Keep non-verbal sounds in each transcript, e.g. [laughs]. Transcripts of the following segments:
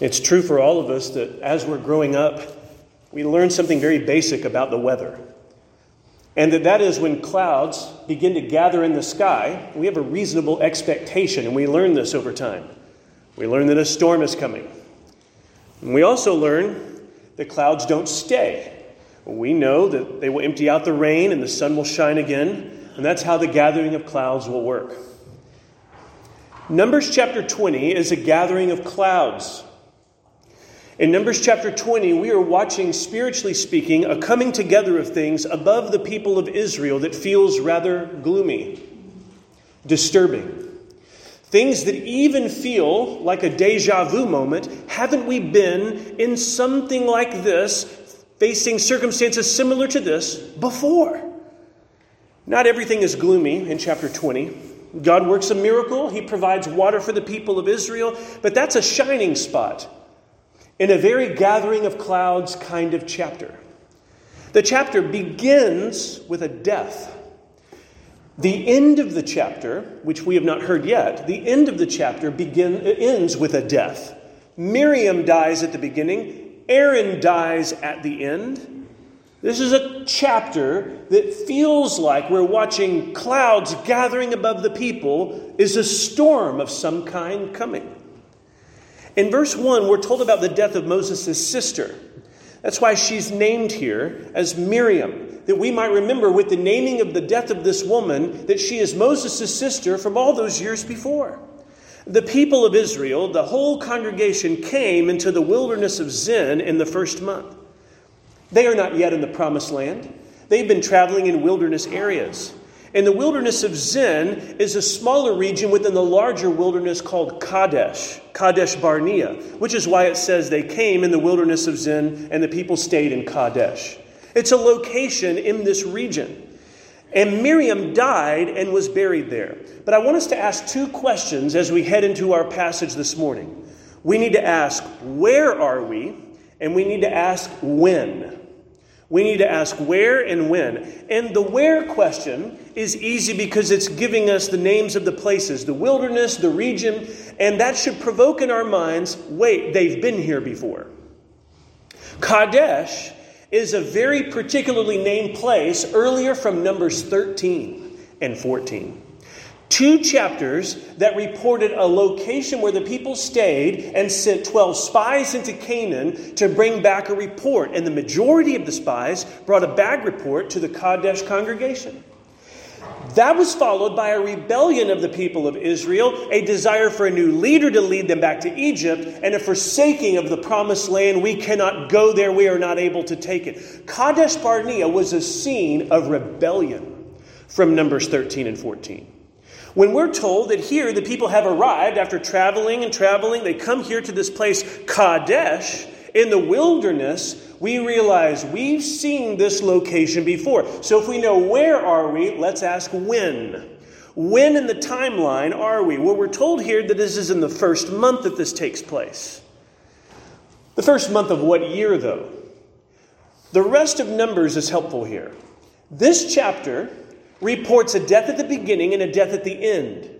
It's true for all of us that as we're growing up, we learn something very basic about the weather. And that that is when clouds begin to gather in the sky, we have a reasonable expectation, and we learn this over time. We learn that a storm is coming. And we also learn that clouds don't stay. We know that they will empty out the rain and the sun will shine again, and that's how the gathering of clouds will work. Numbers chapter 20 is a gathering of clouds. In Numbers chapter 20, we are watching, spiritually speaking, a coming together of things above the people of Israel that feels rather gloomy, disturbing. Things that even feel like a deja vu moment. Haven't we been in something like this, facing circumstances similar to this before? Not everything is gloomy in chapter 20. God works a miracle, He provides water for the people of Israel, but that's a shining spot in a very gathering of clouds kind of chapter. The chapter begins with a death. The end of the chapter, which we have not heard yet, the end of the chapter begin, ends with a death. Miriam dies at the beginning, Aaron dies at the end. This is a chapter that feels like we're watching clouds gathering above the people, is a storm of some kind coming. In verse 1, we're told about the death of Moses' sister. That's why she's named here as Miriam, that we might remember with the naming of the death of this woman that she is Moses' sister from all those years before. The people of Israel, the whole congregation, came into the wilderness of Zin in the first month. They are not yet in the promised land. They've been traveling in wilderness areas. And the wilderness of Zin is a smaller region within the larger wilderness called Kadesh, Kadesh Barnea, which is why it says they came in the wilderness of Zin and the people stayed in Kadesh. It's a location in this region. And Miriam died and was buried there. But I want us to ask two questions as we head into our passage this morning. We need to ask, where are we? And we need to ask, when? We need to ask where and when. And the where question is easy because it's giving us the names of the places, the wilderness, the region, and that should provoke in our minds wait, they've been here before. Kadesh is a very particularly named place earlier from Numbers 13 and 14 two chapters that reported a location where the people stayed and sent 12 spies into Canaan to bring back a report. And the majority of the spies brought a bad report to the Kadesh congregation. That was followed by a rebellion of the people of Israel, a desire for a new leader to lead them back to Egypt, and a forsaking of the promised land. We cannot go there, we are not able to take it. Kadesh Barnea was a scene of rebellion from Numbers 13 and 14. When we're told that here the people have arrived after traveling and traveling, they come here to this place, Kadesh, in the wilderness, we realize we've seen this location before. So if we know where are we, let's ask when. When in the timeline are we? Well, we're told here that this is in the first month that this takes place. The first month of what year, though? The rest of Numbers is helpful here. This chapter reports a death at the beginning and a death at the end.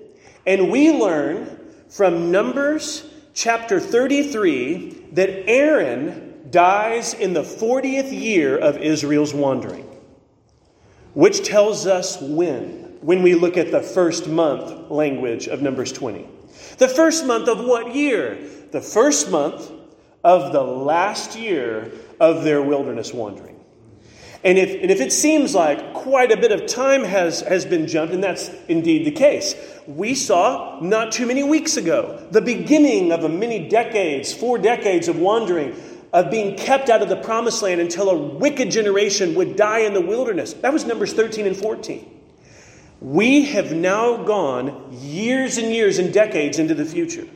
And we learn from Numbers chapter 33 that Aaron dies in the 40th year of Israel's wandering, which tells us when, when we look at the first month language of Numbers 20. The first month of what year? The first month of the last year of their wilderness wandering. And if, and if it seems like quite a bit of time has, has been jumped, and that's indeed the case, we saw not too many weeks ago the beginning of a many decades, four decades of wandering, of being kept out of the promised land until a wicked generation would die in the wilderness. That was Numbers 13 and 14. We have now gone years and years and decades into the future.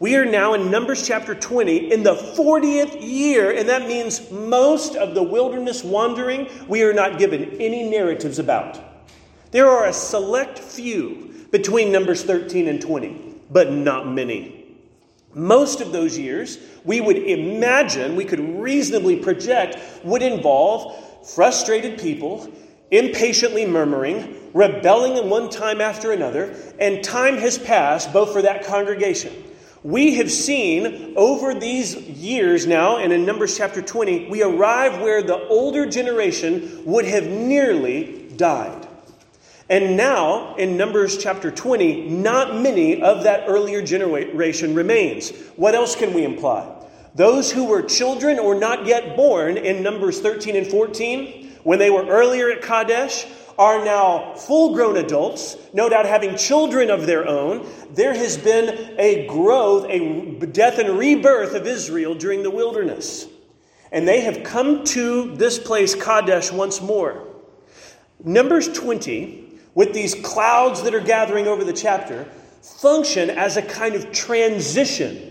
We are now in Numbers chapter 20 in the 40th year, and that means most of the wilderness wandering we are not given any narratives about. There are a select few between Numbers 13 and 20, but not many. Most of those years, we would imagine, we could reasonably project, would involve frustrated people, impatiently murmuring, rebelling in one time after another, and time has passed both for that congregation We have seen over these years now, and in Numbers chapter 20, we arrive where the older generation would have nearly died. And now, in Numbers chapter 20, not many of that earlier generation remains. What else can we imply? Those who were children or not yet born in Numbers 13 and 14, when they were earlier at Kadesh, are now full grown adults, no doubt having children of their own. There has been a growth, a death and rebirth of Israel during the wilderness. And they have come to this place, Kadesh, once more. Numbers 20, with these clouds that are gathering over the chapter, function as a kind of transition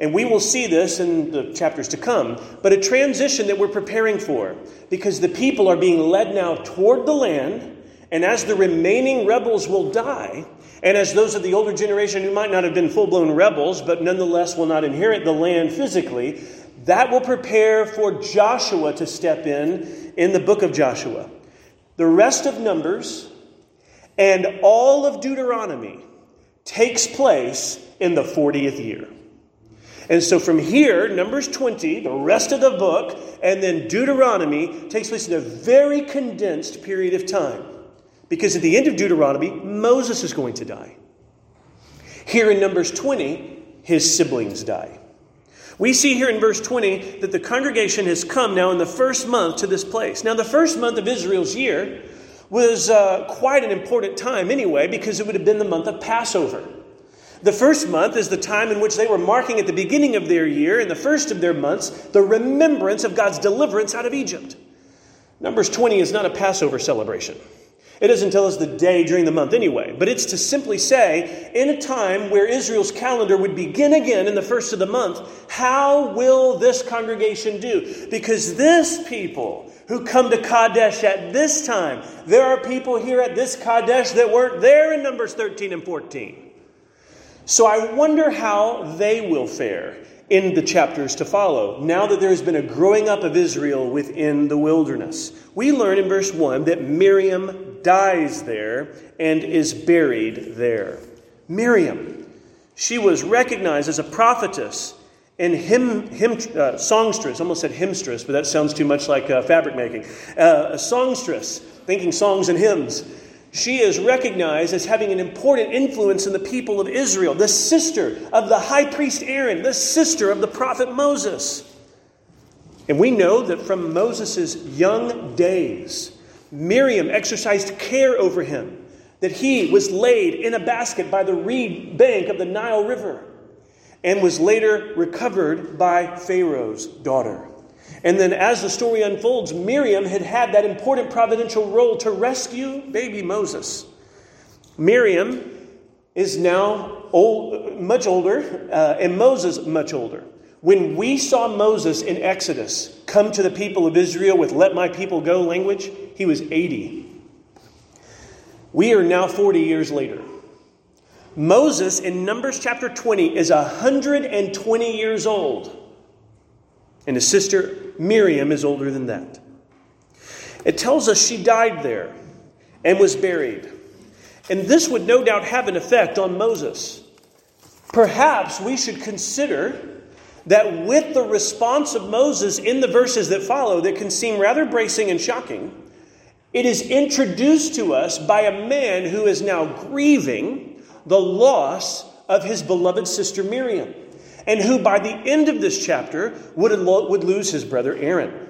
and we will see this in the chapters to come, but a transition that we're preparing for because the people are being led now toward the land, and as the remaining rebels will die, and as those of the older generation who might not have been full blown rebels, but nonetheless will not inherit the land physically, that will prepare for Joshua to step in in the book of Joshua. The rest of Numbers and all of Deuteronomy takes place in the 40th year. And so from here, Numbers 20, the rest of the book, and then Deuteronomy takes place in a very condensed period of time. Because at the end of Deuteronomy, Moses is going to die. Here in Numbers 20, his siblings die. We see here in verse 20 that the congregation has come now in the first month to this place. Now, the first month of Israel's year was uh, quite an important time anyway, because it would have been the month of Passover. The first month is the time in which they were marking at the beginning of their year, in the first of their months, the remembrance of God's deliverance out of Egypt. Numbers 20 is not a Passover celebration. It doesn't tell us the day during the month anyway, but it's to simply say, in a time where Israel's calendar would begin again in the first of the month, how will this congregation do? Because this people who come to Kadesh at this time, there are people here at this Kadesh that weren't there in Numbers 13 and 14. So I wonder how they will fare in the chapters to follow, now that there has been a growing up of Israel within the wilderness. We learn in verse 1 that Miriam dies there and is buried there. Miriam, she was recognized as a prophetess and hymn, uh, songstress, almost said hymnstress, but that sounds too much like uh, fabric making. Uh, a songstress, thinking songs and hymns. She is recognized as having an important influence in the people of Israel, the sister of the high priest Aaron, the sister of the prophet Moses. And we know that from Moses' young days, Miriam exercised care over him, that he was laid in a basket by the reed bank of the Nile River and was later recovered by Pharaoh's daughter. And then, as the story unfolds, Miriam had had that important providential role to rescue baby Moses. Miriam is now old, much older, uh, and Moses much older. When we saw Moses in Exodus come to the people of Israel with let my people go language, he was 80. We are now 40 years later. Moses in Numbers chapter 20 is 120 years old. And his sister Miriam is older than that. It tells us she died there and was buried. And this would no doubt have an effect on Moses. Perhaps we should consider that with the response of Moses in the verses that follow, that can seem rather bracing and shocking, it is introduced to us by a man who is now grieving the loss of his beloved sister Miriam and who by the end of this chapter would, would lose his brother Aaron.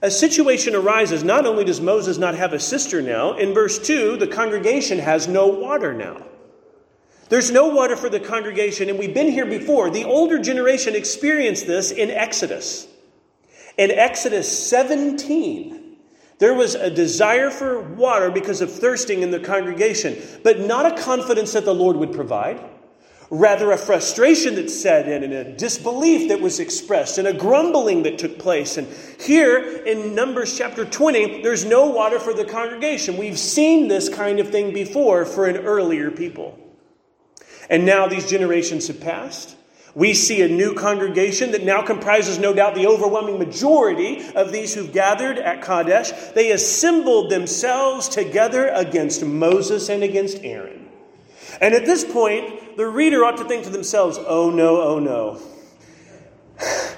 A situation arises not only does Moses not have a sister now, in verse 2, the congregation has no water now. There's no water for the congregation, and we've been here before. The older generation experienced this in Exodus. In Exodus 17, there was a desire for water because of thirsting in the congregation, but not a confidence that the Lord would provide rather a frustration that set in and a disbelief that was expressed and a grumbling that took place. And here in Numbers chapter 20, there's no water for the congregation. We've seen this kind of thing before for an earlier people. And now these generations have passed. We see a new congregation that now comprises, no doubt, the overwhelming majority of these who've gathered at Kadesh. They assembled themselves together against Moses and against Aaron. And at this point, the reader ought to think to themselves, oh no, oh no. [sighs]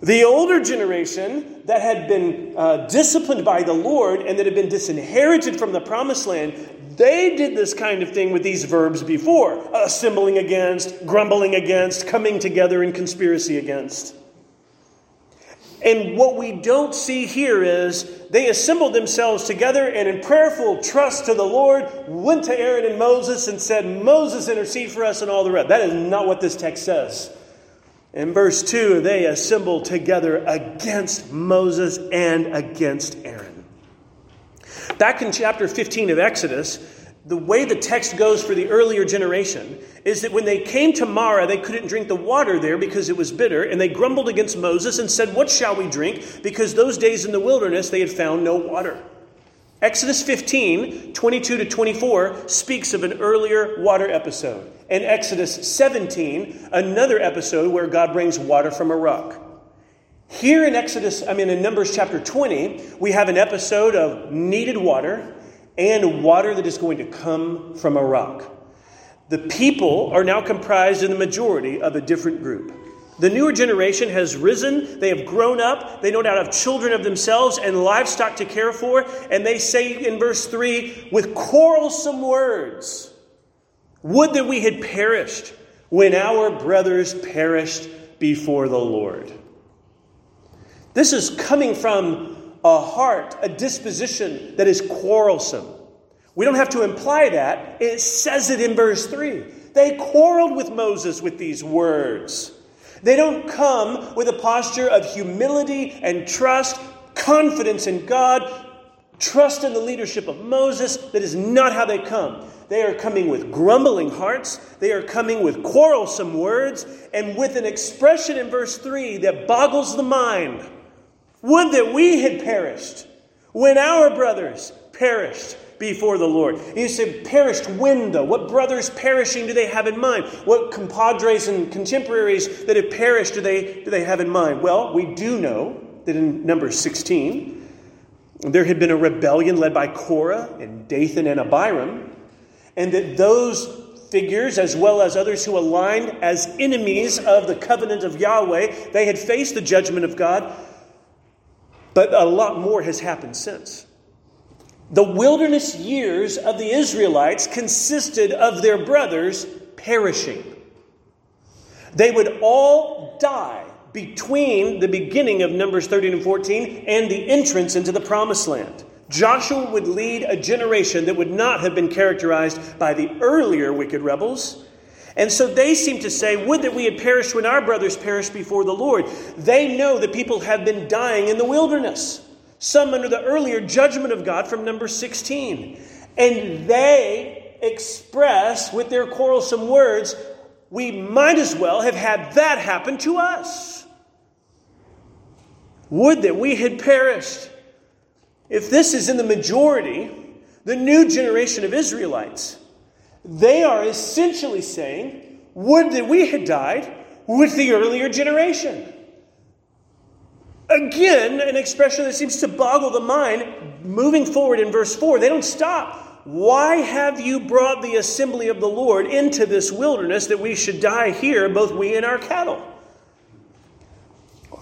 The older generation that had been uh, disciplined by the Lord and that had been disinherited from the promised land, they did this kind of thing with these verbs before assembling against, grumbling against, coming together in conspiracy against. And what we don't see here is they assembled themselves together and in prayerful trust to the Lord went to Aaron and Moses and said, Moses, intercede for us and all the rest. That is not what this text says. In verse 2, they assembled together against Moses and against Aaron. Back in chapter 15 of Exodus, the way the text goes for the earlier generation is that when they came to Marah, they couldn't drink the water there because it was bitter, and they grumbled against Moses and said, What shall we drink? Because those days in the wilderness they had found no water. Exodus 15, 22 to 24, speaks of an earlier water episode. And Exodus 17, another episode where God brings water from a rock. Here in Exodus, I mean in Numbers chapter 20, we have an episode of needed water and water that is going to come from a rock. The people are now comprised in the majority of a different group. The newer generation has risen, they have grown up, they no doubt have children of themselves and livestock to care for, and they say in verse 3 with quarrelsome words, Would that we had perished when our brothers perished before the Lord. This is coming from a heart, a disposition that is quarrelsome. We don't have to imply that. It says it in verse 3. They quarreled with Moses with these words. They don't come with a posture of humility and trust, confidence in God, trust in the leadership of Moses. That is not how they come. They are coming with grumbling hearts. They are coming with quarrelsome words and with an expression in verse 3 that boggles the mind. Would that we had perished when our brothers perished before the Lord. You say, perished when, though? What brothers perishing do they have in mind? What compadres and contemporaries that have perished do they, do they have in mind? Well, we do know that in number 16, there had been a rebellion led by Korah and Dathan and Abiram, and that those figures, as well as others who aligned as enemies of the covenant of Yahweh, they had faced the judgment of God but a lot more has happened since. The wilderness years of the Israelites consisted of their brothers perishing. They would all die between the beginning of Numbers 13 and 14 and the entrance into the promised land. Joshua would lead a generation that would not have been characterized by the earlier wicked rebels, and so they seem to say, Would that we had perished when our brothers perished before the Lord. They know that people have been dying in the wilderness, some under the earlier judgment of God from number 16. And they express with their quarrelsome words, We might as well have had that happen to us. Would that we had perished. If this is in the majority, the new generation of Israelites, they are essentially saying, Would that we had died with the earlier generation. Again, an expression that seems to boggle the mind. Moving forward in verse 4, they don't stop. Why have you brought the assembly of the Lord into this wilderness that we should die here, both we and our cattle?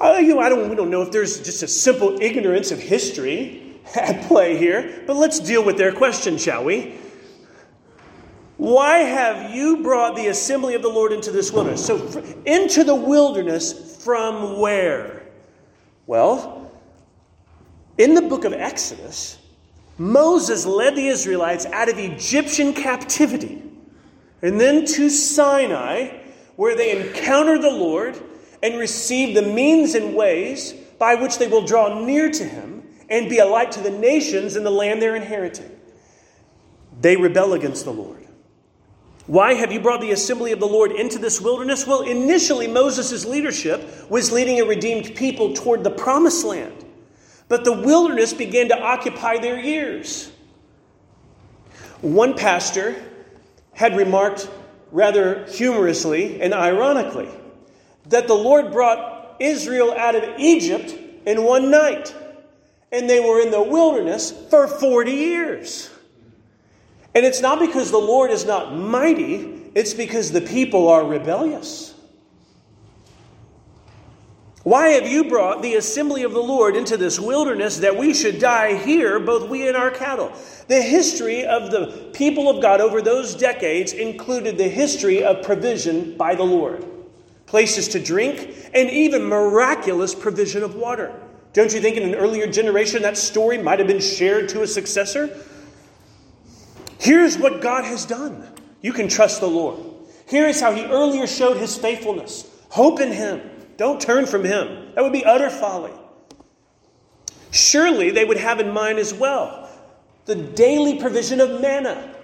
You know, I don't, we don't know if there's just a simple ignorance of history [laughs] at play here, but let's deal with their question, shall we? Why have you brought the assembly of the Lord into this wilderness? So, into the wilderness from where? Well, in the book of Exodus, Moses led the Israelites out of Egyptian captivity and then to Sinai, where they encountered the Lord and received the means and ways by which they will draw near to him and be a light to the nations in the land they're inheriting. They rebel against the Lord. Why have you brought the assembly of the Lord into this wilderness? Well, initially, Moses' leadership was leading a redeemed people toward the promised land. But the wilderness began to occupy their ears. One pastor had remarked rather humorously and ironically that the Lord brought Israel out of Egypt in one night, and they were in the wilderness for 40 years. And it's not because the Lord is not mighty, It's because the people are rebellious. Why have you brought the assembly of the Lord into this wilderness that we should die here, both we and our cattle? The history of the people of God over those decades included the history of provision by the Lord places to drink, and even miraculous provision of water. Don't you think in an earlier generation that story might have been shared to a successor? Here's what God has done. You can trust the Lord. Here is how He earlier showed His faithfulness. Hope in Him. Don't turn from him. That would be utter folly. Surely they would have in mind as well the daily provision of manna.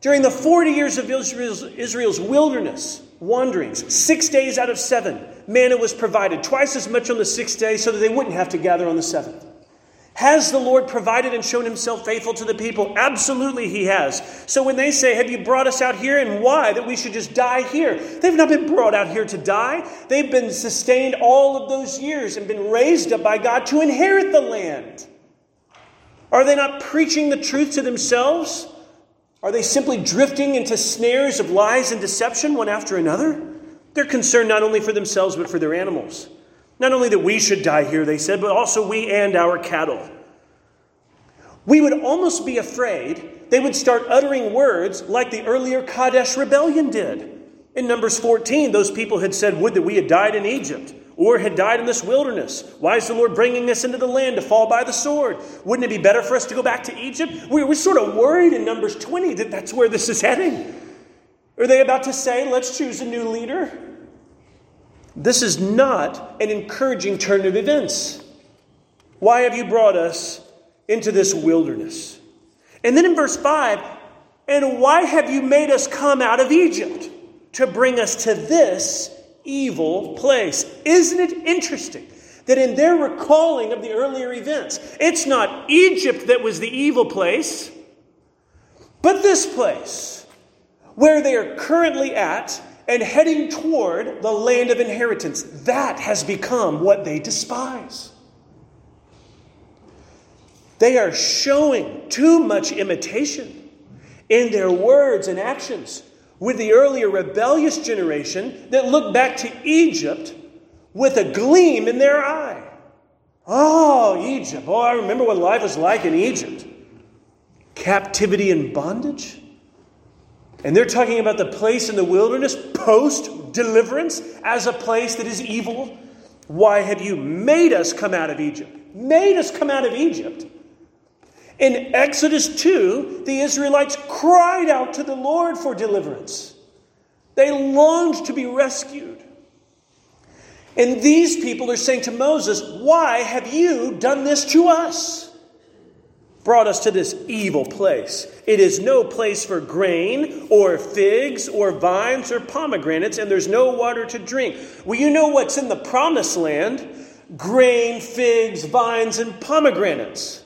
During the 40 years of Israel's, wilderness wanderings, six days out of seven, manna was provided, twice as much on the sixth day so that they wouldn't have to gather on the seventh. Has the Lord provided and shown himself faithful to the people? Absolutely, he has. So when they say, Have you brought us out here and why? That we should just die here. They've not been brought out here to die. They've been sustained all of those years and been raised up by God to inherit the land. Are they not preaching the truth to themselves? Are they simply drifting into snares of lies and deception one after another? They're concerned not only for themselves, but for their animals. Not only that we should die here, they said, but also we and our cattle. We would almost be afraid they would start uttering words like the earlier Kadesh rebellion did. In Numbers 14, those people had said, Would that we had died in Egypt or had died in this wilderness. Why is the Lord bringing us into the land to fall by the sword? Wouldn't it be better for us to go back to Egypt? We were sort of worried in Numbers 20 that that's where this is heading. Are they about to say, Let's choose a new leader? This is not an encouraging turn of events. Why have you brought us into this wilderness? And then in verse 5, and why have you made us come out of Egypt to bring us to this evil place? Isn't it interesting that in their recalling of the earlier events, it's not Egypt that was the evil place, but this place where they are currently at and heading toward the land of inheritance. That has become what they despise. They are showing too much imitation in their words and actions with the earlier rebellious generation that looked back to Egypt with a gleam in their eye. Oh, Egypt. Oh, I remember what life was like in Egypt. Captivity and bondage. And they're talking about the place in the wilderness post deliverance as a place that is evil. Why have you made us come out of Egypt? Made us come out of Egypt. In Exodus 2, the Israelites cried out to the Lord for deliverance. They longed to be rescued. And these people are saying to Moses, Why have you done this to us? Brought us to this evil place. It is no place for grain or figs or vines or pomegranates, and there's no water to drink. Well, you know what's in the promised land grain, figs, vines, and pomegranates.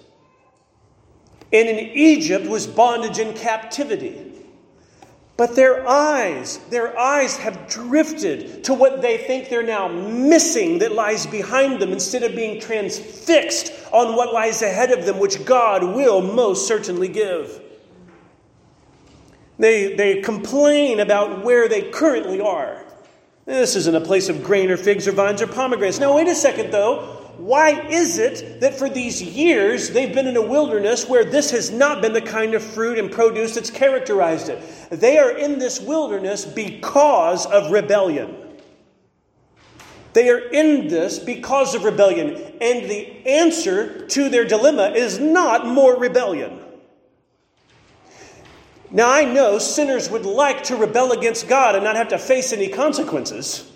And in Egypt was bondage and captivity. But their eyes, their eyes have drifted to what they think they're now missing that lies behind them instead of being transfixed on what lies ahead of them, which God will most certainly give. They, they complain about where they currently are. This isn't a place of grain or figs or vines or pomegranates. Now, wait a second, though. Why is it that for these years they've been in a wilderness where this has not been the kind of fruit and produce that's characterized it? They are in this wilderness because of rebellion. They are in this because of rebellion. And the answer to their dilemma is not more rebellion. Now, I know sinners would like to rebel against God and not have to face any consequences.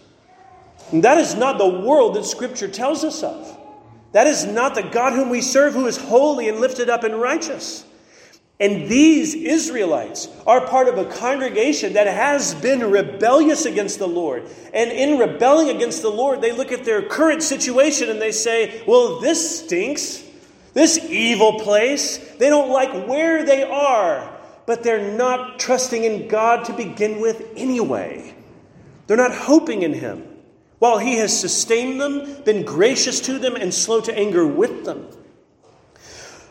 And that is not the world that Scripture tells us of. That is not the God whom we serve, who is holy and lifted up and righteous. And these Israelites are part of a congregation that has been rebellious against the Lord. And in rebelling against the Lord, they look at their current situation and they say, well, this stinks. This evil place. They don't like where they are, but they're not trusting in God to begin with anyway. They're not hoping in Him while he has sustained them, been gracious to them, and slow to anger with them.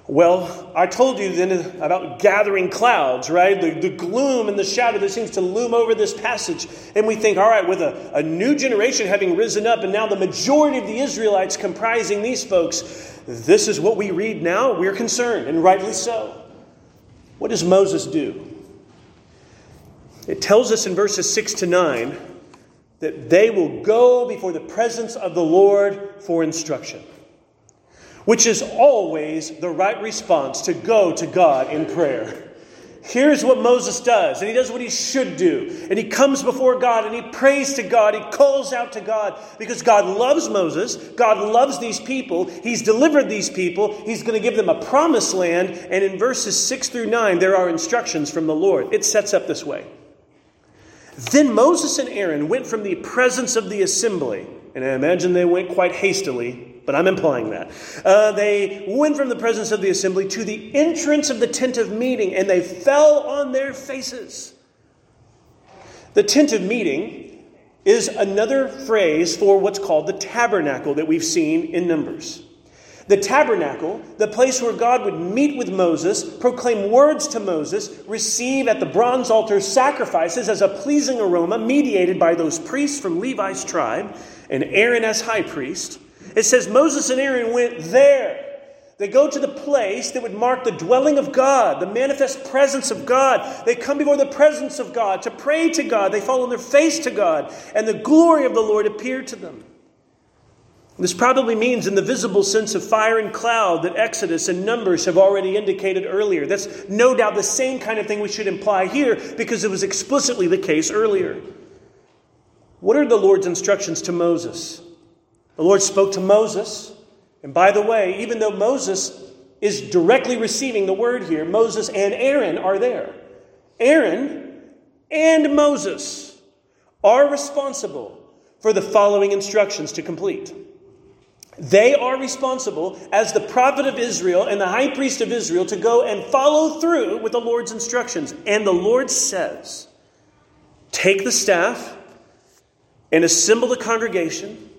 Well, I told you then about gathering clouds, right? The, the gloom and the shadow that seems to loom over this passage. And we think, all right, with a, a new generation having risen up, and now the majority of the Israelites comprising these folks, this is what we read now. We're concerned, and rightly so. What does Moses do? It tells us in verses 6 to 9 that they will go before the presence of the Lord for instruction which is always the right response to go to God in prayer. Here's what Moses does, and he does what he should do. And he comes before God and he prays to God. He calls out to God because God loves Moses. God loves these people. He's delivered these people. He's going to give them a promised land. And in verses 6 through 9, there are instructions from the Lord. It sets up this way Then Moses and Aaron went from the presence of the assembly, and I imagine they went quite hastily but I'm implying that. Uh, they went from the presence of the assembly to the entrance of the tent of meeting, and they fell on their faces. The tent of meeting is another phrase for what's called the tabernacle that we've seen in Numbers. The tabernacle, the place where God would meet with Moses, proclaim words to Moses, receive at the bronze altar sacrifices as a pleasing aroma mediated by those priests from Levi's tribe and Aaron as high priest. It says Moses and Aaron went there. They go to the place that would mark the dwelling of God, the manifest presence of God. They come before the presence of God to pray to God. They fall on their face to God, and the glory of the Lord appeared to them. This probably means, in the visible sense of fire and cloud that Exodus and Numbers have already indicated earlier. That's no doubt the same kind of thing we should imply here because it was explicitly the case earlier. What are the Lord's instructions to Moses? The Lord spoke to Moses. And by the way, even though Moses is directly receiving the word here, Moses and Aaron are there. Aaron and Moses are responsible for the following instructions to complete. They are responsible as the prophet of Israel and the high priest of Israel to go and follow through with the Lord's instructions. And the Lord says, Take the staff and assemble the congregation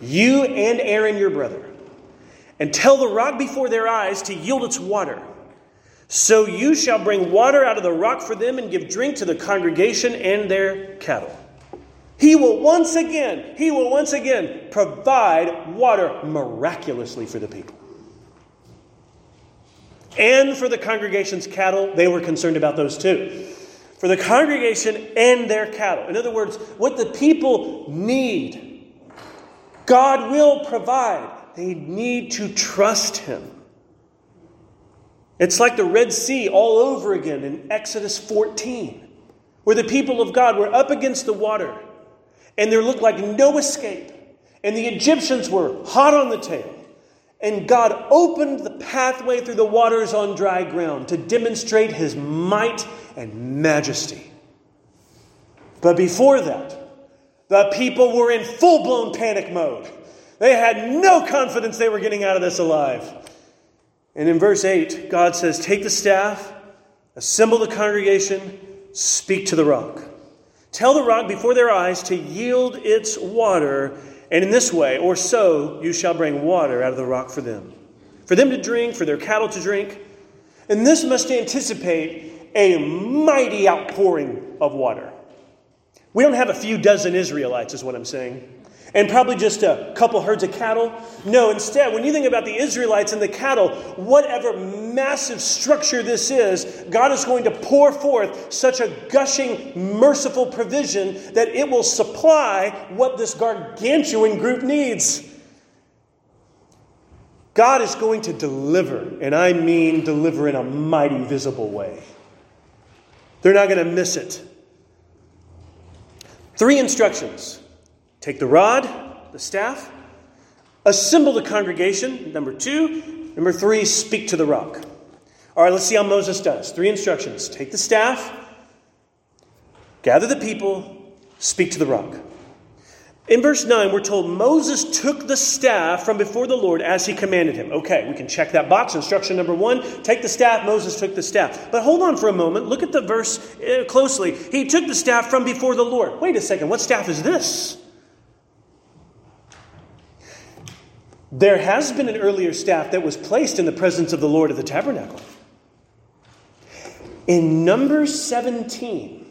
you and Aaron your brother, and tell the rock before their eyes to yield its water. So you shall bring water out of the rock for them and give drink to the congregation and their cattle. He will once again, he will once again provide water miraculously for the people. And for the congregation's cattle, they were concerned about those too. For the congregation and their cattle. In other words, what the people need God will provide. They need to trust Him. It's like the Red Sea all over again in Exodus 14, where the people of God were up against the water and there looked like no escape. And the Egyptians were hot on the tail. And God opened the pathway through the waters on dry ground to demonstrate his might and majesty. But before that, the people were in full blown panic mode. They had no confidence they were getting out of this alive. And in verse 8, God says, Take the staff, assemble the congregation, speak to the rock. Tell the rock before their eyes to yield its water, and in this way, or so, you shall bring water out of the rock for them. For them to drink, for their cattle to drink. And this must anticipate a mighty outpouring of water. We don't have a few dozen Israelites, is what I'm saying. And probably just a couple herds of cattle. No, instead, when you think about the Israelites and the cattle, whatever massive structure this is, God is going to pour forth such a gushing, merciful provision that it will supply what this gargantuan group needs. God is going to deliver, and I mean deliver in a mighty, visible way. They're not going to miss it. Three instructions take the rod, the staff, assemble the congregation. Number two. Number three, speak to the rock. All right, let's see how Moses does. Three instructions take the staff, gather the people, speak to the rock. In verse 9, we're told Moses took the staff from before the Lord as he commanded him. Okay, we can check that box. Instruction number one take the staff. Moses took the staff. But hold on for a moment. Look at the verse uh, closely. He took the staff from before the Lord. Wait a second. What staff is this? There has been an earlier staff that was placed in the presence of the Lord of the tabernacle. In Numbers 17,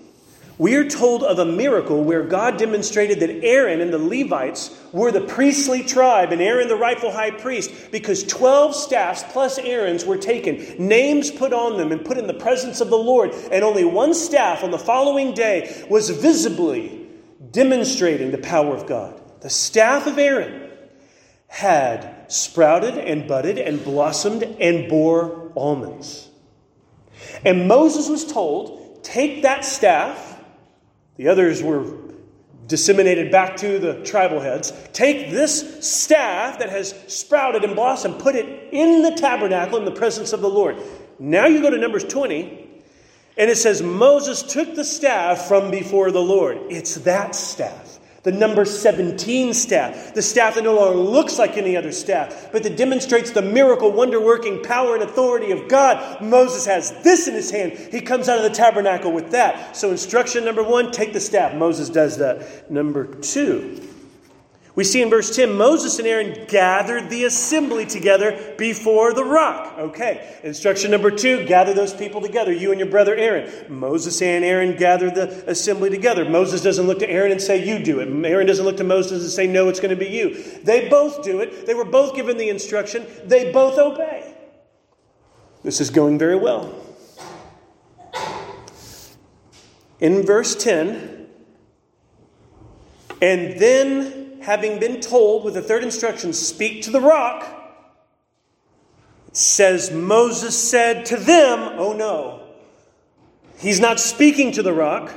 we are told of a miracle where God demonstrated that Aaron and the Levites were the priestly tribe and Aaron the rightful high priest because 12 staffs plus Aaron's were taken, names put on them, and put in the presence of the Lord. And only one staff on the following day was visibly demonstrating the power of God. The staff of Aaron had sprouted and budded and blossomed and bore almonds. And Moses was told, Take that staff, the others were disseminated back to the tribal heads. Take this staff that has sprouted and blossomed, put it in the tabernacle in the presence of the Lord. Now you go to Numbers 20, and it says, Moses took the staff from before the Lord. It's that staff the number 17 staff, the staff that no longer looks like any other staff, but that demonstrates the miracle, wonder working power and authority of God. Moses has this in his hand. He comes out of the tabernacle with that. So, instruction number one take the staff. Moses does that. Number two, we see in verse 10 Moses and Aaron gathered the assembly together before the rock. Okay, instruction number two gather those people together, you and your brother Aaron. Moses and Aaron gathered the assembly together. Moses doesn't look to Aaron and say, You do it. Aaron doesn't look to Moses and say, No, it's going to be you. They both do it. They were both given the instruction, they both obey. This is going very well. In verse 10, and then having been told with the third instruction, speak to the rock, it says, Moses said to them, Oh no. He's not speaking to the rock,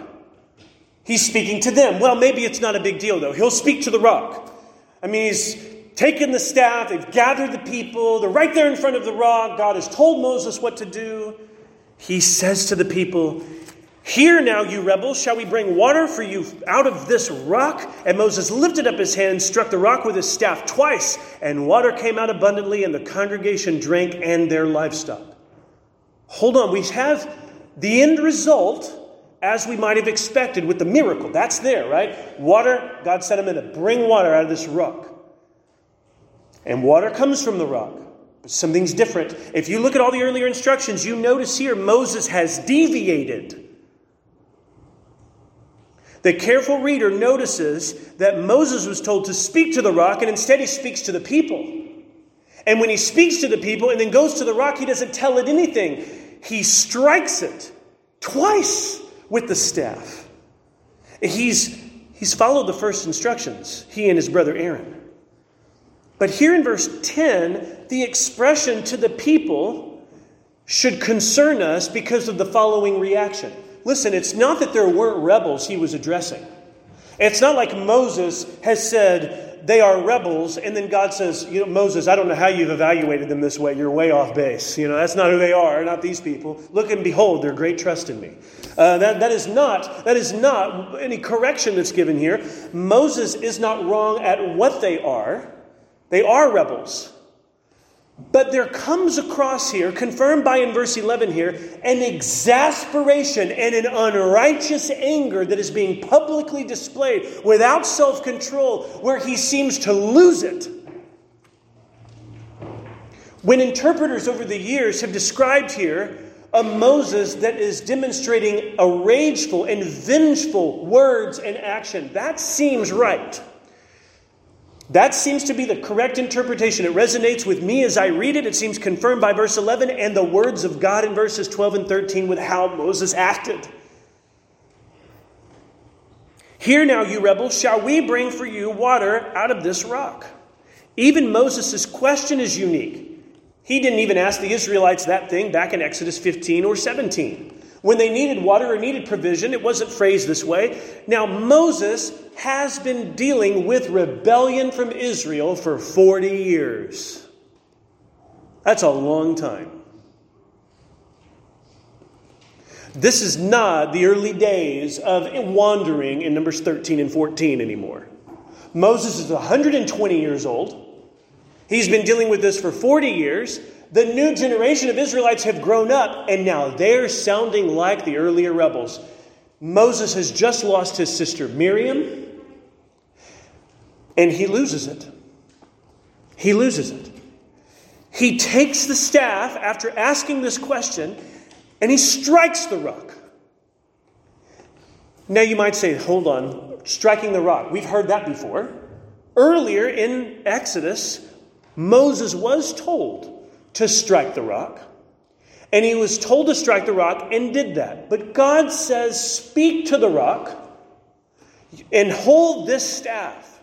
he's speaking to them. Well, maybe it's not a big deal though. He'll speak to the rock. I mean, he's taken the staff, they've gathered the people, they're right there in front of the rock. God has told Moses what to do. He says to the people, Hear now, you rebels, shall we bring water for you out of this rock? And Moses lifted up his hand, struck the rock with his staff twice, and water came out abundantly, and the congregation drank and their livestock. Hold on, we have the end result as we might have expected with the miracle. That's there, right? Water, God him in to bring water out of this rock. And water comes from the rock. But something's different. If you look at all the earlier instructions, you notice here Moses has deviated the careful reader notices that Moses was told to speak to the rock, and instead he speaks to the people. And when he speaks to the people and then goes to the rock, he doesn't tell it anything. He strikes it twice with the staff. He's, he's followed the first instructions, he and his brother Aaron. But here in verse 10, the expression to the people should concern us because of the following reaction. Listen, it's not that there weren't rebels he was addressing. It's not like Moses has said, they are rebels, and then God says, you know, Moses, I don't know how you've evaluated them this way. You're way off base. You know, that's not who they are, not these people. Look and behold, their great trust in me. Uh, that, that is not that is not any correction that's given here. Moses is not wrong at what they are. They are rebels. But there comes across here, confirmed by in verse 11 here, an exasperation and an unrighteous anger that is being publicly displayed without self control, where he seems to lose it. When interpreters over the years have described here a Moses that is demonstrating a rageful and vengeful words and action, that seems right. That seems to be the correct interpretation. It resonates with me as I read it. It seems confirmed by verse 11 and the words of God in verses 12 and 13 with how Moses acted. Here now, you rebels, shall we bring for you water out of this rock? Even Moses' question is unique. He didn't even ask the Israelites that thing back in Exodus 15 or 17. When they needed water or needed provision, it wasn't phrased this way. Now, Moses has been dealing with rebellion from Israel for 40 years. That's a long time. This is not the early days of wandering in Numbers 13 and 14 anymore. Moses is 120 years old. He's been dealing with this for 40 years. The new generation of Israelites have grown up, and now they're sounding like the earlier rebels. Moses has just lost his sister Miriam, and he loses it. he loses it. He takes the staff after asking this question and he strikes the rock. Now you might say, hold on, striking the rock. We've heard that before. Earlier in Exodus, Moses was told to strike the rock. And he was told to strike the rock and did that. But God says, Speak to the rock and hold this staff.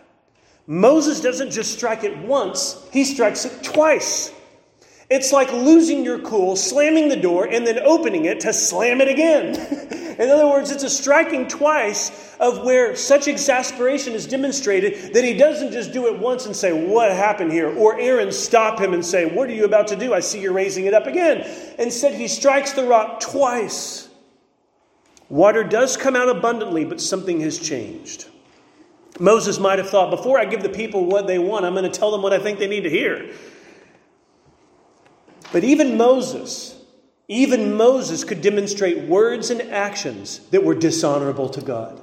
Moses doesn't just strike it once, he strikes it twice. It's like losing your cool, slamming the door, and then opening it to slam it again. [laughs] In other words, it's a striking twice of where such exasperation is demonstrated that he doesn't just do it once and say, What happened here? Or Aaron stop him and say, What are you about to do? I see you're raising it up again. Instead, he strikes the rock twice. Water does come out abundantly, but something has changed. Moses might have thought, Before I give the people what they want, I'm going to tell them what I think they need to hear. But even Moses, even Moses could demonstrate words and actions that were dishonorable to God.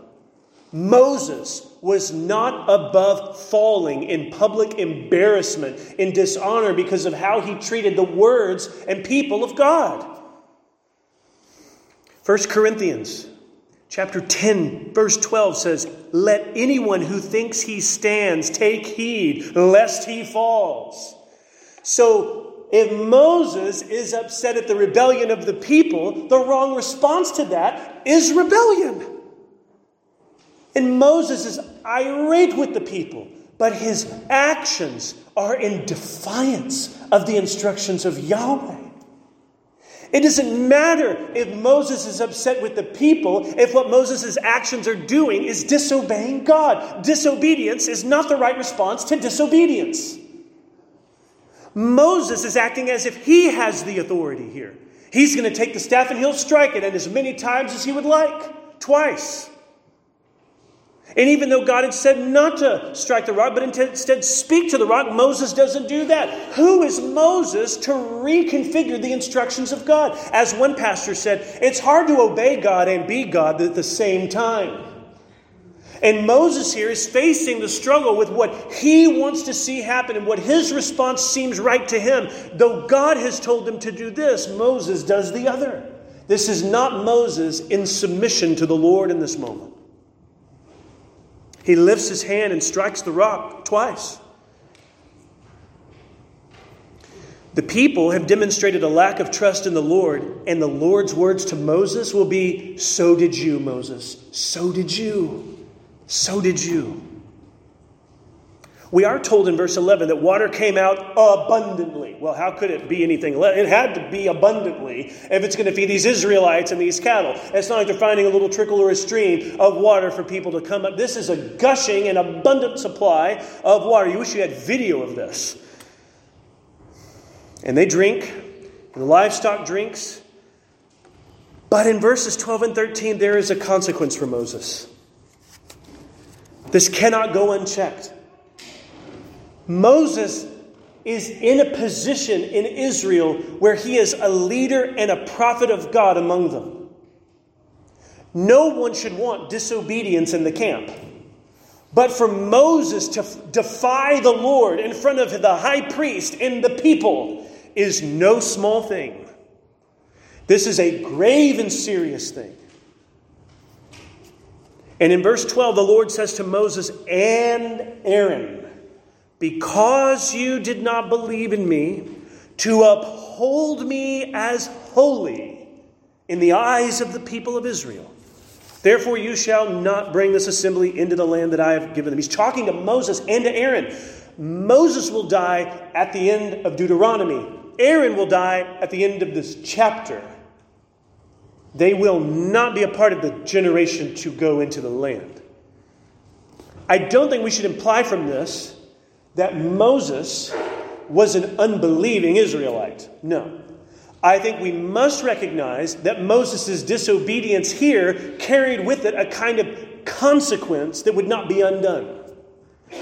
Moses was not above falling in public embarrassment, in dishonor, because of how he treated the words and people of God. 1 Corinthians chapter 10, verse 12 says, Let anyone who thinks he stands take heed lest he falls. So if Moses is upset at the rebellion of the people, the wrong response to that is rebellion. And Moses is irate with the people, but his actions are in defiance of the instructions of Yahweh. It doesn't matter if Moses is upset with the people, if what Moses' actions are doing is disobeying God. Disobedience is not the right response to disobedience. Moses is acting as if he has the authority here. He's going to take the staff and he'll strike it, and as many times as he would like twice. And even though God had said not to strike the rock, but instead speak to the rock, Moses doesn't do that. Who is Moses to reconfigure the instructions of God? As one pastor said, it's hard to obey God and be God at the same time. And Moses here is facing the struggle with what he wants to see happen and what his response seems right to him. Though God has told him to do this, Moses does the other. This is not Moses in submission to the Lord in this moment. He lifts his hand and strikes the rock twice. The people have demonstrated a lack of trust in the Lord, and the Lord's words to Moses will be So did you, Moses. So did you. So did you. We are told in verse 11 that water came out abundantly. Well, how could it be anything less? It had to be abundantly if it's going to feed these Israelites and these cattle. It's not like they're finding a little trickle or a stream of water for people to come up. This is a gushing and abundant supply of water. You wish you had video of this. And they drink, and the livestock drinks. But in verses 12 and 13, there is a consequence for Moses. This cannot go unchecked. Moses is in a position in Israel where he is a leader and a prophet of God among them. No one should want disobedience in the camp. But for Moses to defy the Lord in front of the high priest and the people is no small thing. This is a grave and serious thing. And in verse 12, the Lord says to Moses and Aaron, Because you did not believe in me to uphold me as holy in the eyes of the people of Israel, therefore you shall not bring this assembly into the land that I have given them. He's talking to Moses and to Aaron. Moses will die at the end of Deuteronomy, Aaron will die at the end of this chapter. They will not be a part of the generation to go into the land. I don't think we should imply from this that Moses was an unbelieving Israelite. No. I think we must recognize that Moses' disobedience here carried with it a kind of consequence that would not be undone.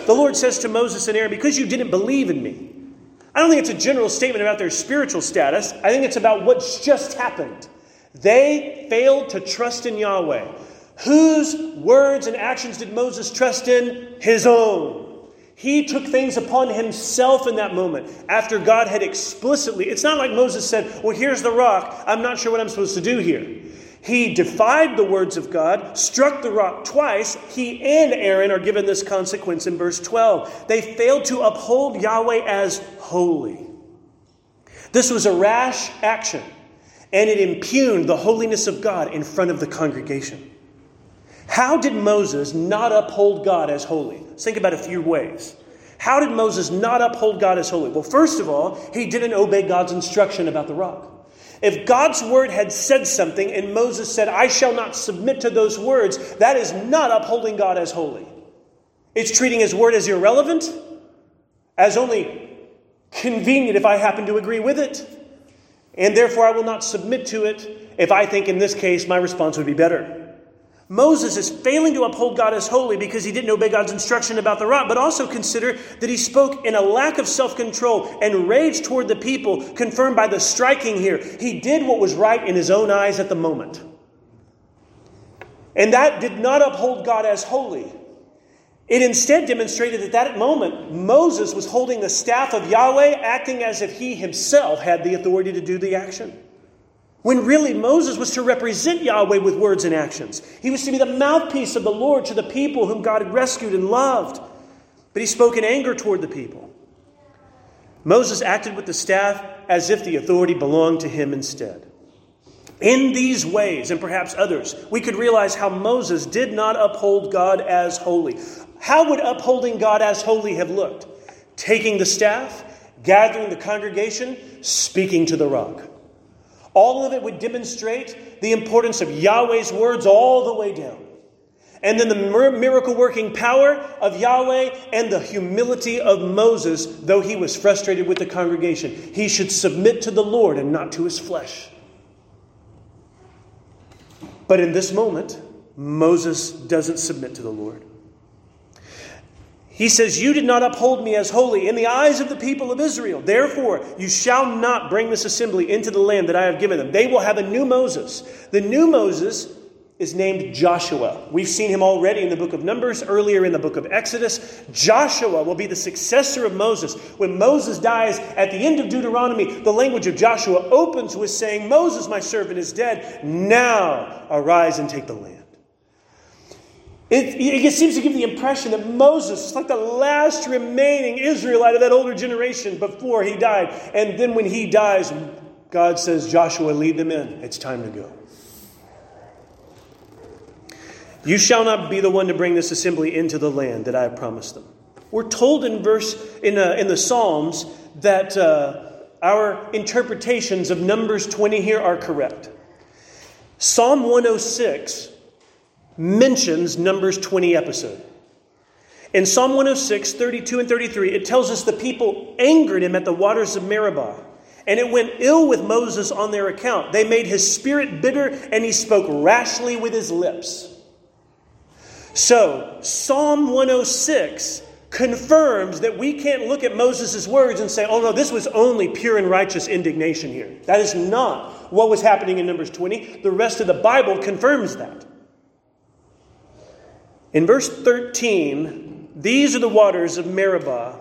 The Lord says to Moses and Aaron, Because you didn't believe in me. I don't think it's a general statement about their spiritual status. I think it's about what's just happened. They failed to trust in Yahweh. Whose words and actions did Moses trust in? His own. He took things upon himself in that moment after God had explicitly. It's not like Moses said, Well, here's the rock. I'm not sure what I'm supposed to do here. He defied the words of God, struck the rock twice. He and Aaron are given this consequence in verse 12. They failed to uphold Yahweh as holy. This was a rash action, and it impugned the holiness of God in front of the congregation. How did Moses not uphold God as holy? Let's think about a few ways. How did Moses not uphold God as holy? Well, first of all, he didn't obey God's instruction about the rock. If God's word had said something and Moses said, I shall not submit to those words, that is not upholding God as holy. It's treating his word as irrelevant, as only convenient if I happen to agree with it, and therefore I will not submit to it if I think in this case my response would be better. Moses is failing to uphold God as holy because he didn't obey God's instruction about the rock, but also consider that he spoke in a lack of self control and rage toward the people, confirmed by the striking here. He did what was right in his own eyes at the moment. And that did not uphold God as holy. It instead demonstrated that at that moment Moses was holding the staff of Yahweh, acting as if he himself had the authority to do the action. When really Moses was to represent Yahweh with words and actions. He was to be the mouthpiece of the Lord to the people whom God had rescued and loved. But he spoke in anger toward the people. Moses acted with the staff as if the authority belonged to him instead. In these ways, and perhaps others, we could realize how Moses did not uphold God as holy. How would upholding God as holy have looked? Taking the staff, gathering the congregation, speaking to the rock. All of it would demonstrate the importance of Yahweh's words all the way down. And then the miracle working power of Yahweh and the humility of Moses, though he was frustrated with the congregation. He should submit to the Lord and not to his flesh. But in this moment, Moses doesn't submit to the Lord. He says, You did not uphold me as holy in the eyes of the people of Israel. Therefore, you shall not bring this assembly into the land that I have given them. They will have a new Moses. The new Moses is named Joshua. We've seen him already in the book of Numbers, earlier in the book of Exodus. Joshua will be the successor of Moses. When Moses dies at the end of Deuteronomy, the language of Joshua opens with saying, Moses, my servant, is dead. Now arise and take the land. It, it, seems to give the impression that Moses is like the last remaining Israelite of that older generation before he died. And then when he dies, God says, Joshua, lead them in. It's time to go. You shall not be the one to bring this assembly into the land that I have promised them. We're told in verse in, uh, in the Psalms that uh, our interpretations of Numbers 20 here are correct. Psalm 106 mentions Numbers 20 episode. In Psalm 106, 32 and 33, it tells us the people angered him at the waters of Meribah, and it went ill with Moses on their account. They made his spirit bitter, and he spoke rashly with his lips. So, Psalm 106 confirms that we can't look at Moses' words and say, oh no, this was only pure and righteous indignation here. That is not what was happening in Numbers 20. The rest of the Bible confirms that. In verse 13, these are the waters of Meribah,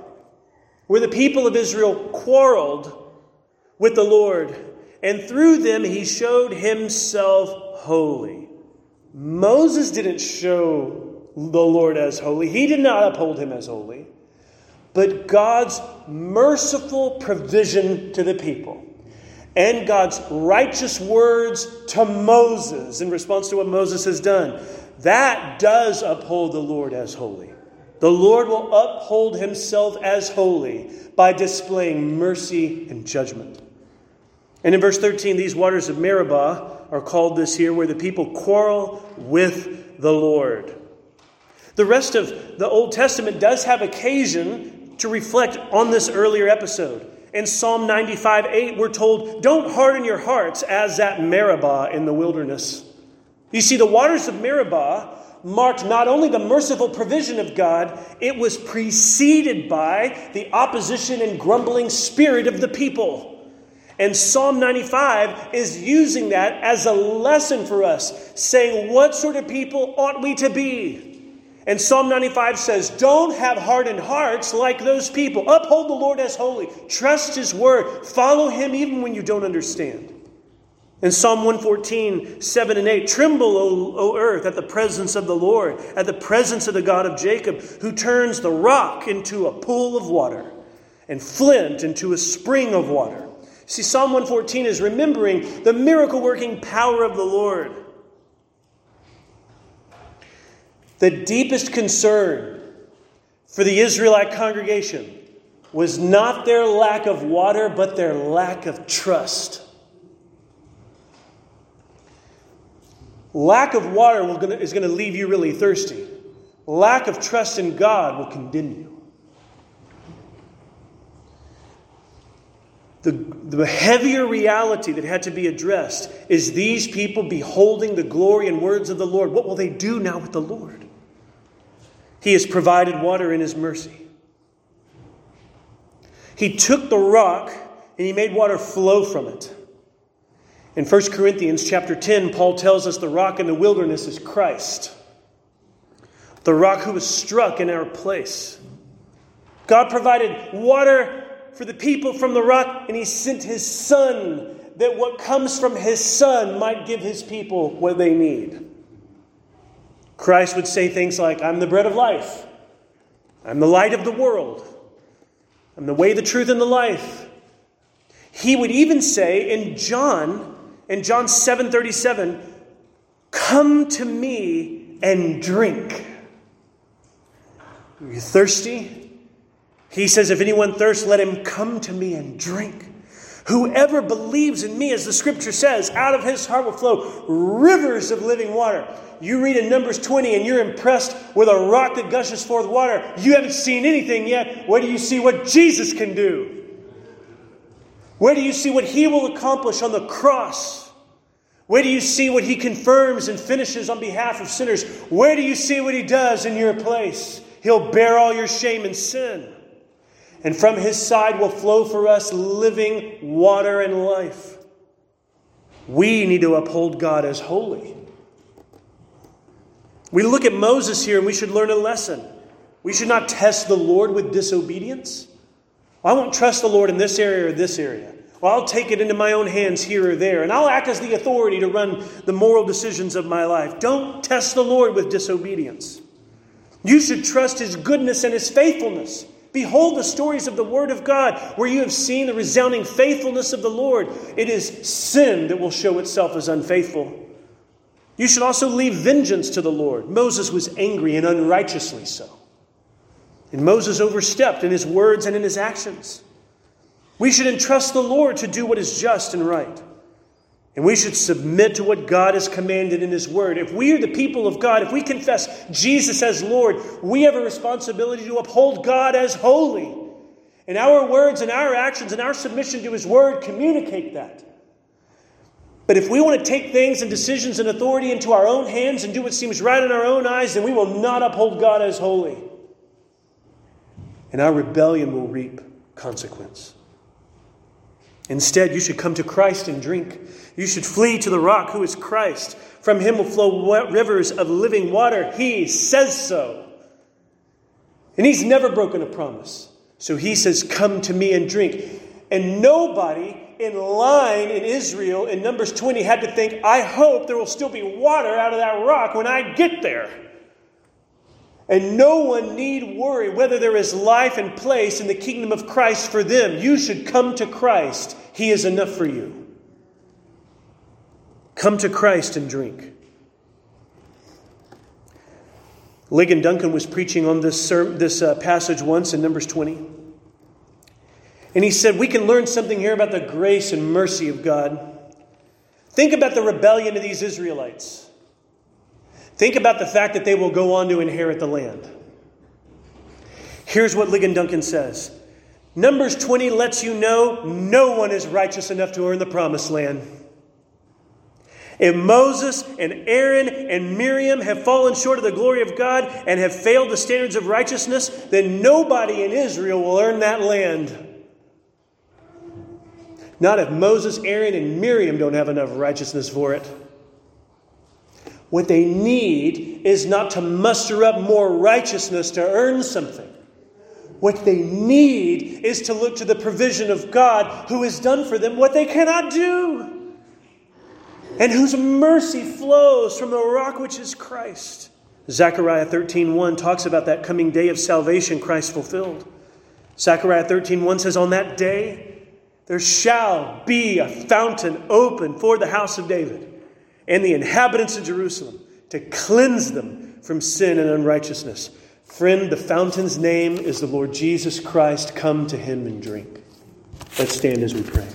where the people of Israel quarreled with the Lord, and through them he showed himself holy. Moses didn't show the Lord as holy, he did not uphold him as holy, but God's merciful provision to the people and God's righteous words to Moses in response to what Moses has done that does uphold the Lord as holy. The Lord will uphold himself as holy by displaying mercy and judgment. And in verse 13, these waters of Meribah are called this here, where the people quarrel with the Lord. The rest of the Old Testament does have occasion to reflect on this earlier episode. In Psalm 95 8, we're told, Don't harden your hearts as at Meribah in the wilderness. You see, the waters of Meribah marked not only the merciful provision of God, it was preceded by the opposition and grumbling spirit of the people. And Psalm 95 is using that as a lesson for us, saying, What sort of people ought we to be? And Psalm 95 says, Don't have hardened hearts like those people. Uphold the Lord as holy. Trust his word. Follow him even when you don't understand. In Psalm 114, 7 and 8, Tremble, o, o earth, at the presence of the Lord, at the presence of the God of Jacob, who turns the rock into a pool of water and flint into a spring of water. See, Psalm 114 is remembering the miracle working power of the Lord. The deepest concern for the Israelite congregation was not their lack of water, but their lack of trust. Lack of water is going to leave you really thirsty. Lack of trust in God will condemn you. The, the heavier reality that had to be addressed is these people beholding the glory and words of the Lord. What will they do now with the Lord? He has provided water in His mercy. He took the rock and He made water flow from it. In 1 Corinthians chapter 10, Paul tells us the rock in the wilderness is Christ, the rock who was struck in our place. God provided water for the people from the rock, and He sent His Son that what comes from His Son might give His people what they need. Christ would say things like, I'm the bread of life, I'm the light of the world, I'm the way, the truth, and the life. He would even say in John in John 7:37, "Come to me and drink." Are you thirsty? He says, If anyone thirsts, let him come to me and drink. Whoever believes in me, as the scripture says, out of his heart will flow rivers of living water. You read in Numbers 20 and you're impressed with a rock that gushes forth water. You haven't seen anything yet. What do you see what Jesus can do? Where do you see what he will accomplish on the cross? Where do you see what he confirms and finishes on behalf of sinners? Where do you see what he does in your place? He'll bear all your shame and sin. And from his side will flow for us living water and life. We need to uphold God as holy. We look at Moses here and we should learn a lesson. We should not test the Lord with disobedience. I won't trust the Lord in this area or this area. Well, I'll take it into my own hands here or there, and I'll act as the authority to run the moral decisions of my life. Don't test the Lord with disobedience. You should trust His goodness and His faithfulness. Behold the stories of the Word of God, where you have seen the resounding faithfulness of the Lord. It is sin that will show itself as unfaithful. You should also leave vengeance to the Lord. Moses was angry and unrighteously so. And Moses overstepped in his words and in his actions. We should entrust the Lord to do what is just and right. And we should submit to what God has commanded in His Word. If we are the people of God, if we confess Jesus as Lord, we have a responsibility to uphold God as holy. And our words and our actions and our submission to His Word communicate that. But if we want to take things and decisions and authority into our own hands and do what seems right in our own eyes, then we will not uphold God as holy. And our rebellion will reap consequence. Instead, you should come to Christ and drink. You should flee to the rock who is Christ. From him will flow rivers of living water. He says so. And he's never broken a promise. So he says, Come to me and drink. And nobody in line in Israel in Numbers 20 had to think, I hope there will still be water out of that rock when I get there. And no one need worry whether there is life and place in the kingdom of Christ for them. You should come to Christ. He is enough for you. Come to Christ and drink. Ligon Duncan was preaching on this, this uh, passage once in Numbers 20. And he said, We can learn something here about the grace and mercy of God. Think about the rebellion of these Israelites. Think about the fact that they will go on to inherit the land. Here's what Ligon Duncan says Numbers 20 lets you know no one is righteous enough to earn the promised land. If Moses and Aaron and Miriam have fallen short of the glory of God and have failed the standards of righteousness, then nobody in Israel will earn that land. Not if Moses, Aaron, and Miriam don't have enough righteousness for it. What they need is not to muster up more righteousness to earn something. What they need is to look to the provision of God who has done for them what they cannot do and whose mercy flows from the rock which is Christ. Zechariah 13:1 talks about that coming day of salvation Christ fulfilled. Zechariah 13:1 says on that day there shall be a fountain open for the house of David and the inhabitants of Jerusalem to cleanse them from sin and unrighteousness. Friend, the fountain's name is the Lord Jesus Christ. Come to him and drink. Let's stand as we pray.